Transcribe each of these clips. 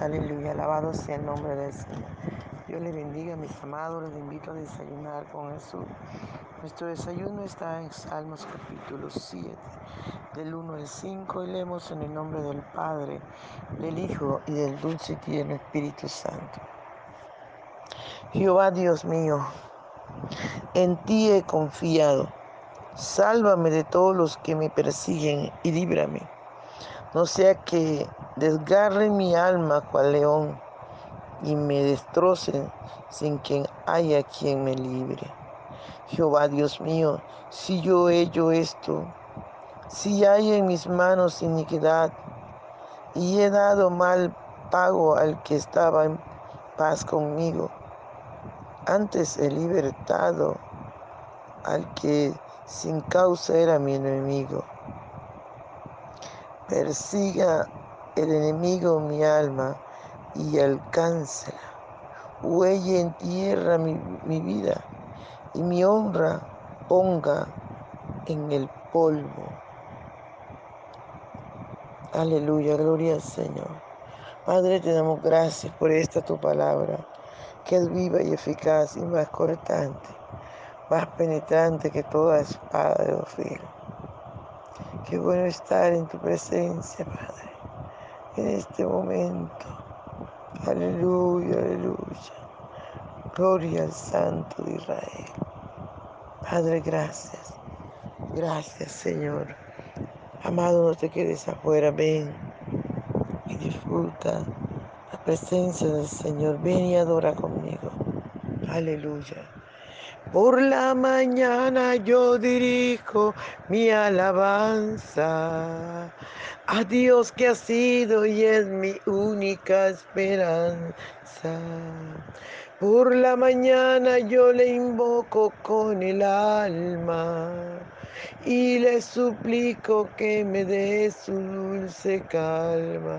Aleluya. Alabado sea el nombre del Señor. Dios le bendiga, mis amados. Les invito a desayunar con Jesús. Nuestro desayuno está en Salmos capítulo 7, del 1 al 5, y leemos en el nombre del Padre, del Hijo y del dulce y tierno Espíritu Santo. Jehová Dios mío, en ti he confiado. Sálvame de todos los que me persiguen y líbrame. No sea que desgarren mi alma cual león y me destrocen sin que haya quien me libre. Jehová Dios mío, si yo he hecho esto, si hay en mis manos iniquidad y he dado mal pago al que estaba en paz conmigo, antes he libertado al que sin causa era mi enemigo. Persiga el enemigo mi alma y alcáncela. Huelle en tierra mi, mi vida y mi honra ponga en el polvo. Aleluya, gloria al Señor. Padre, te damos gracias por esta tu palabra, que es viva y eficaz y más cortante, más penetrante que toda espada de los filos. Qué bueno estar en tu presencia, Padre, en este momento. Aleluya, aleluya. Gloria al Santo de Israel. Padre, gracias. Gracias, Señor. Amado, no te quedes afuera. Ven y disfruta la presencia del Señor. Ven y adora conmigo. Aleluya. Por la mañana yo dirijo mi alabanza a Dios que ha sido y es mi única esperanza. Por la mañana yo le invoco con el alma y le suplico que me dé su dulce calma.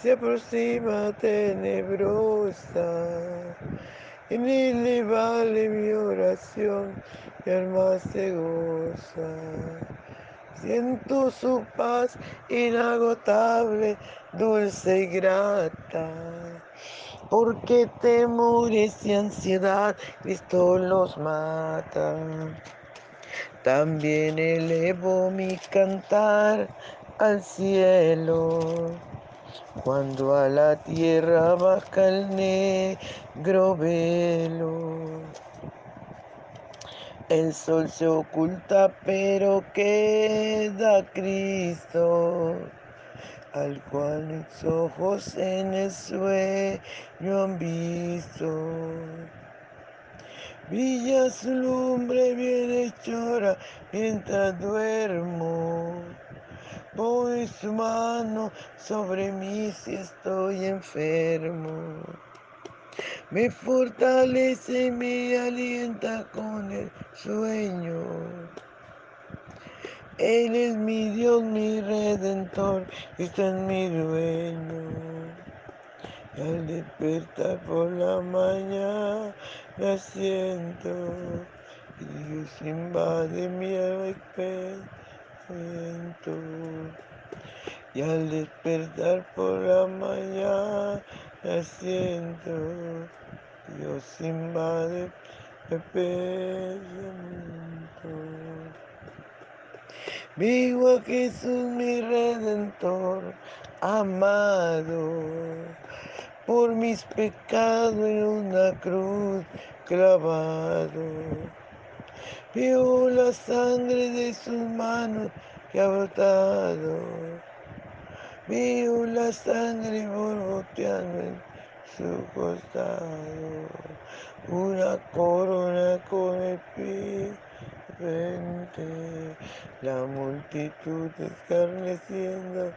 se aproxima tenebrosa, en él le vale mi oración y alma se goza. Siento su paz inagotable, dulce y grata, porque temores y ansiedad Cristo los mata. También elevo mi cantar al cielo, cuando a la tierra baja el negro velo. El sol se oculta, pero queda Cristo, al cual mis ojos en el sueño han visto. Brilla su lumbre bienhechora mientras duermo. Pone su mano sobre mí si estoy enfermo. Me fortalece y me alienta con el sueño. Él es mi Dios, mi redentor, Cristo es mi dueño. Al despertar por la mañana siento y Dios invade mi Y al despertar por la mañana siento Dios invade mi pensamiento. Vivo a Jesús mi redentor amado por mis pecados en una cruz clavado. Veo la sangre de sus manos que ha brotado. Veo la sangre borboteando en su costado. Una corona con el frente. La multitud escarneciendo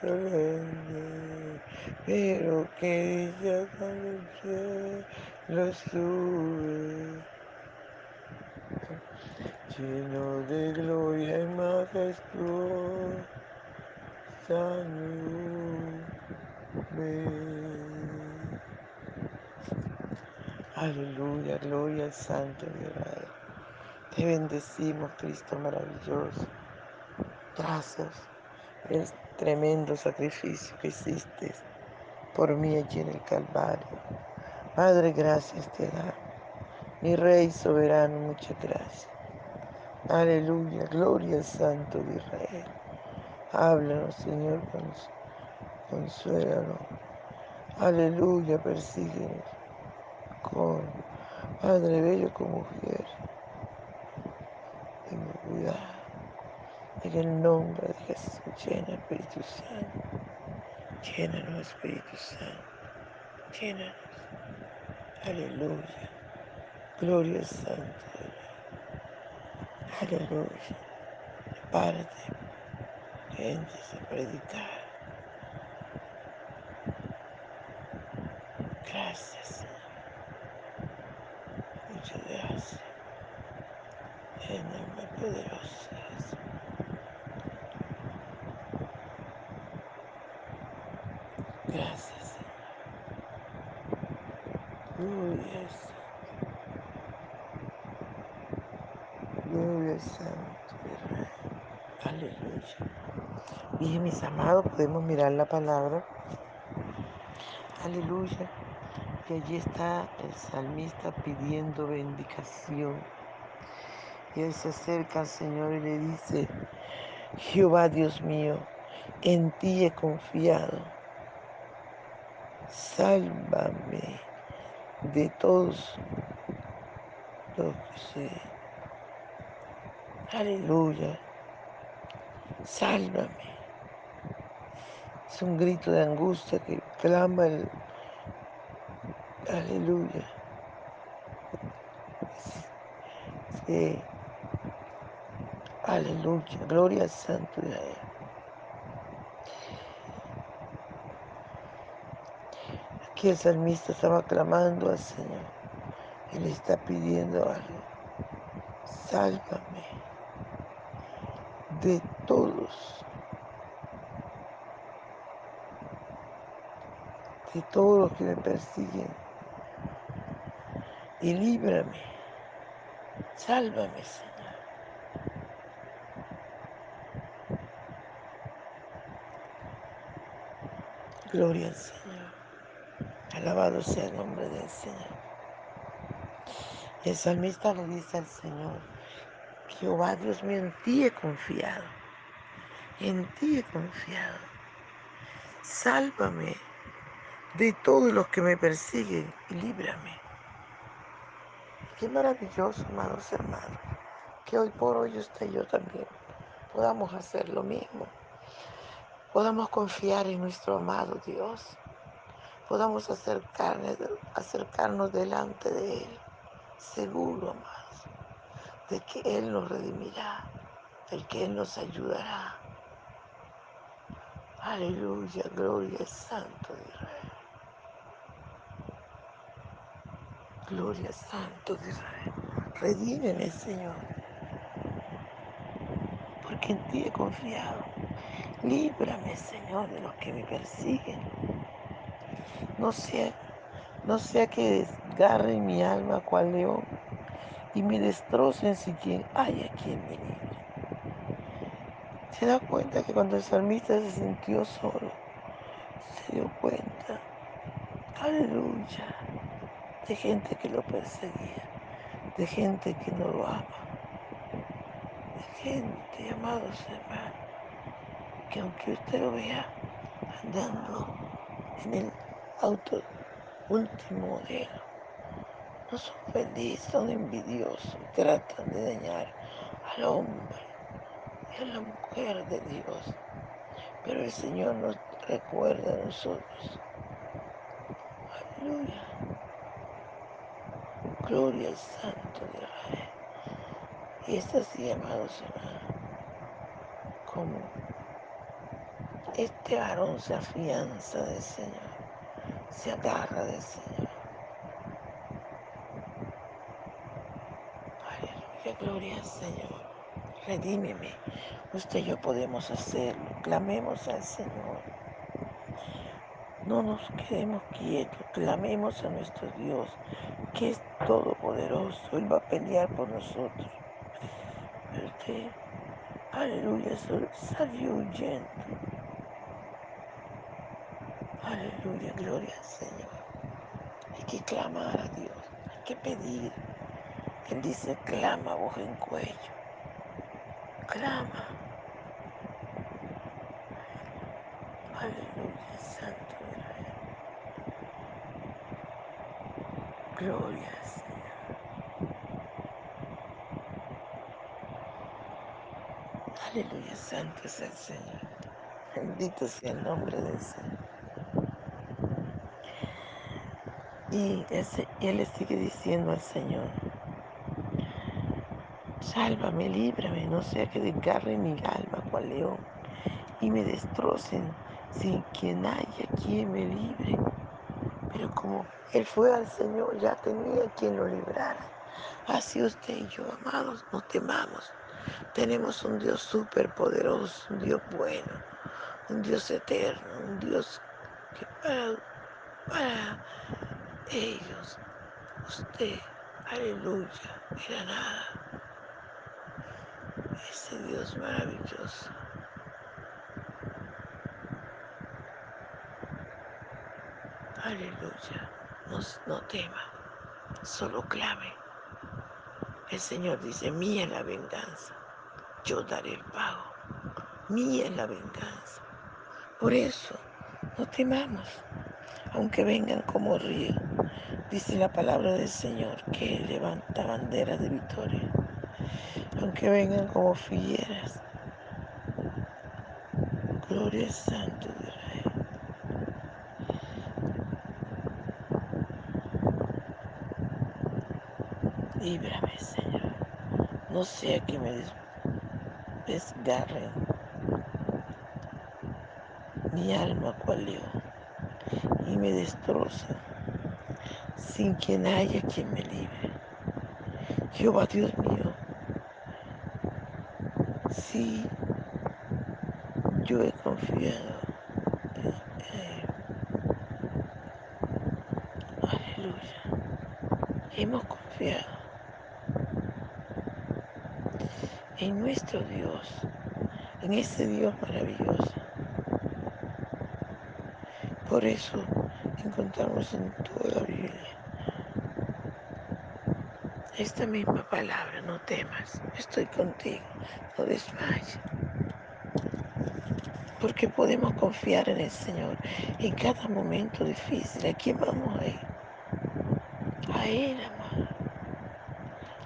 grande, pero que ella cuando el cielo sube, lleno de gloria y majestuosa nube. Aleluya, gloria al Santo de Israel. Te bendecimos, Cristo maravilloso. Gracias el tremendo sacrificio que hiciste por mí allí en el Calvario. Padre, gracias te da. Mi Rey soberano, muchas gracias. Aleluya, gloria Santo de Israel. Háblanos, Señor, consuélalo. Aleluya, persíguenos con Padre bello como mujer. Tengo cuidado. En el nombre de Jesús, llena Espíritu Santo. Llénanos, Espíritu Santo. Llénanos. Aleluya. Gloria al Santo. Aleluya. Párate. Entres a predicar. Gracias, Señor. Muchas gracias. En el nombre poderoso de Jesús. Gracias, Señor. Gloria al Santo. Gloria al Santo de Israel. Aleluya. Y mis amados, podemos mirar la palabra. Aleluya. Y allí está el salmista pidiendo bendición. Y él se acerca al Señor y le dice, Jehová Dios mío, en ti he confiado. Sálvame de todos los que sé. Aleluya. Sálvame. Es un grito de angustia que clama el... Aleluya. Sí. Aleluya. Gloria al Santo de Israel. Aquí el salmista estaba clamando al Señor le está pidiendo algo. Sálvame de todos, de todos los que me persiguen y líbrame. Sálvame, Señor. Gloria al Señor. Alabado sea el nombre del Señor. El salmista le dice al Señor, Jehová Dios mío, en ti he confiado. En ti he confiado. Sálvame de todos los que me persiguen y líbrame. Qué maravilloso, amados hermanos, que hoy por hoy usted yo también podamos hacer lo mismo. Podamos confiar en nuestro amado Dios. Podamos acercarnos, acercarnos delante de Él, seguro, amados, de que Él nos redimirá, de que Él nos ayudará. Aleluya, gloria Santo de Israel. Gloria Santo de Israel. Redímeme, Señor, porque en ti he confiado. Líbrame, Señor, de los que me persiguen. No sea, no sea que desgarren mi alma cual león y me destrocen si quien hay a quien me. Se da cuenta que cuando el salmista se sintió solo, se dio cuenta, aleluya, de gente que lo perseguía, de gente que no lo ama, de gente, amados hermanos, que aunque usted lo vea andando en el auto último modelo, no son felices, son envidiosos, tratan de dañar al hombre y a la mujer de Dios. Pero el Señor nos recuerda a nosotros. Aleluya. Gloria al Santo de Israel. Y es así, amados hermanos, como este varón se afianza del Señor, se agarra del Señor. Aleluya, gloria al Señor. Redímeme. Usted y yo podemos hacerlo. Clamemos al Señor. No nos quedemos quietos. Clamemos a nuestro Dios, que es todopoderoso. Él va a pelear por nosotros. Pero usted, aleluya, salió huyendo. Aleluya, gloria al Señor. Hay que clamar a Dios, hay que pedir. Él dice, clama voz en cuello. Clama. Aleluya, Santo Israel. Gloria Señor. Aleluya, Santo es el Señor. Bendito sea el nombre del Señor. Y ese, él le sigue diciendo al Señor, sálvame, líbrame, no sea que desgarre mi alma cual león y me destrocen sin quien haya quien me libre. Pero como él fue al Señor, ya tenía quien lo librara. Así usted y yo, amados, no temamos. Tenemos un Dios súper poderoso, un Dios bueno, un Dios eterno, un Dios que para, para ellos, usted, aleluya, era nada. Ese Dios maravilloso. Aleluya. No, no tema, solo clame. El Señor dice, mía es la venganza, yo daré el pago. Mía es la venganza. Por eso, no temamos, aunque vengan como río. Dice la palabra del Señor que levanta bandera de victoria. Aunque vengan como fieras. Gloria al Santo de Líbrame, Señor. No sea que me desgarren mi alma cual y me destrocen sin quien haya quien me libre. Jehová Dios mío, si yo he confiado, eh, aleluya, hemos confiado en nuestro Dios, en ese Dios maravilloso. Por eso encontramos en toda la Biblia esta misma palabra, no temas, estoy contigo, no desmayes. Porque podemos confiar en el Señor en cada momento difícil. ¿A quién vamos a ir? A Él, amado.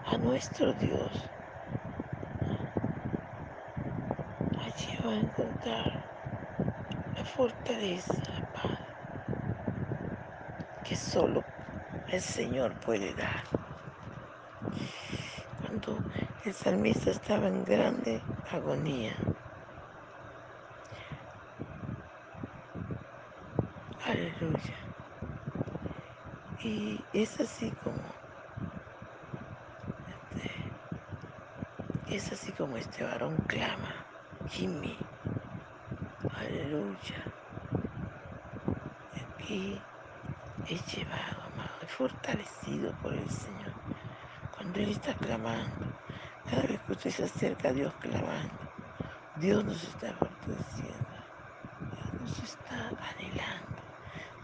A nuestro Dios. Va a encontrar la fortaleza, la paz que solo el Señor puede dar. Cuando el salmista estaba en grande agonía, aleluya. Y es así como, este, es así como este varón clama, Jimmy, aleluya. Y es llevado, amado, es fortalecido por el Señor. Cuando Él está clamando, cada vez que usted se acerca a Dios clamando, Dios nos está fortaleciendo, Dios nos está anhelando,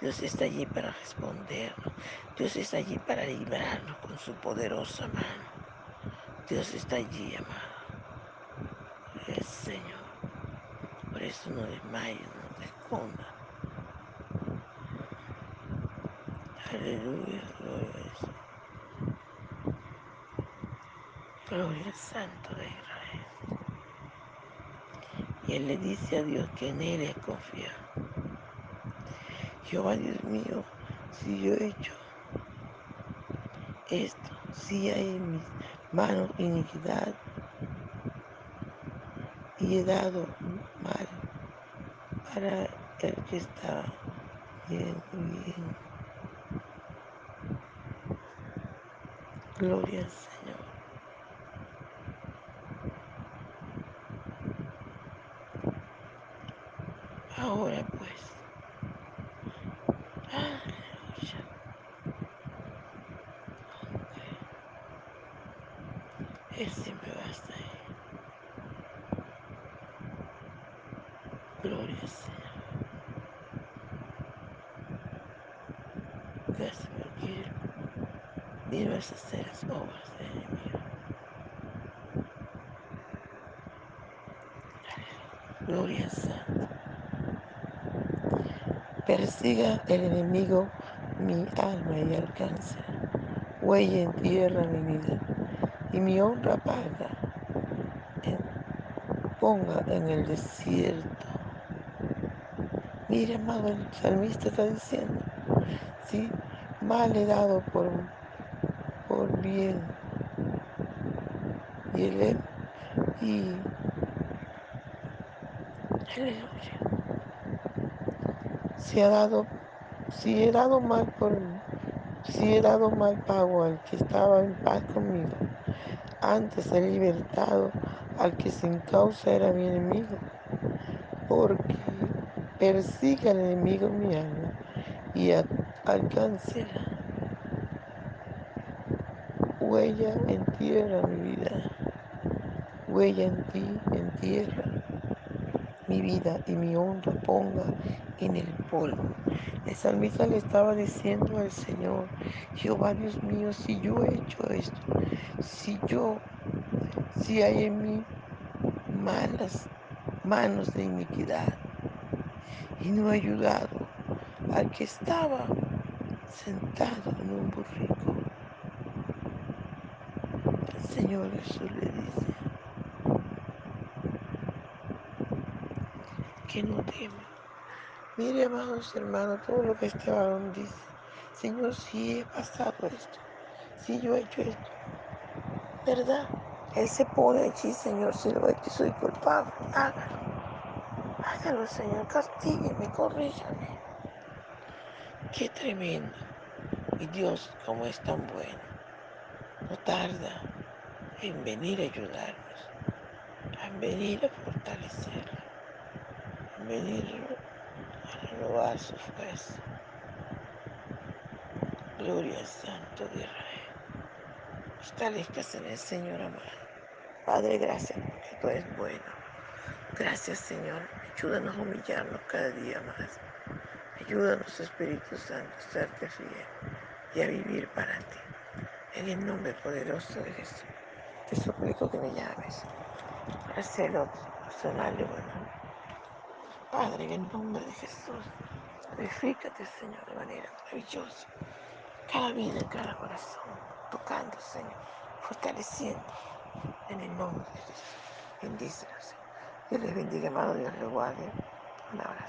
Dios está allí para respondernos, Dios está allí para librarnos con su poderosa mano. Dios está allí, amado, el Señor. Por eso no desmayes, no te escondas. Aleluya, gloria a Dios. Gloria al Santo de Israel. Y él le dice a Dios que en él es confiado. Jehová Dios mío, si yo he hecho esto, si hay en mis manos iniquidad y he dado mal para el que está bien, bien. Gloria al Señor. Ahora pues, aleluya. Él siempre va a estar ahí. Gloria al Señor. Gracias porque hacer las obras del enemigo. Gloria al Santo. Persiga el enemigo mi alma y alcance. Huella en tierra mi vida y mi honra paga. Ponga en el desierto. Mire, amado, el salmista está diciendo, sí, mal he dado por bien. Y él, y aleluya. Si ha dado, si he dado mal por si he dado mal pago al que estaba en paz conmigo, antes he libertado al que sin causa era mi enemigo, porque persiga al enemigo mi alma y alcáncela. Huella en tierra mi vida, huella en ti en tierra mi vida y mi honra ponga en el polvo. El salmista le estaba diciendo al Señor, Jehová Dios mío, si yo he hecho esto, si yo, si hay en mí malas manos de iniquidad y no he ayudado al que estaba sentado en un burrico, Señor Jesús le dice que no tema. Mire, amados hermanos, todo lo que este varón dice. Señor, si he pasado esto, si yo he hecho esto, ¿verdad? Él se pone allí, Señor, si lo he hecho, soy culpable. Hágalo. Hágalo, Señor, castígueme, corríjame. Qué tremendo. Y Dios, como es tan bueno, no tarda en venir a ayudarnos, en venir a fortalecerlo, en venir a renovar su fuerza. Gloria al Santo de Israel. Fortalezcas en el Señor amado. Padre, gracias porque tú eres bueno. Gracias, Señor. Ayúdanos a humillarnos cada día más. Ayúdanos, Espíritu Santo, a serte fiel y a vivir para ti. En el nombre poderoso de Jesús, te suplico que me llames personal de bueno. Padre, en el nombre de Jesús, glorifícate, Señor, de manera maravillosa. Cada vida, cada corazón, tocando, Señor, fortaleciendo en el nombre de Jesús. Bendícenos, Señor. Dios les bendiga, amado, Dios les guarde. Un abrazo.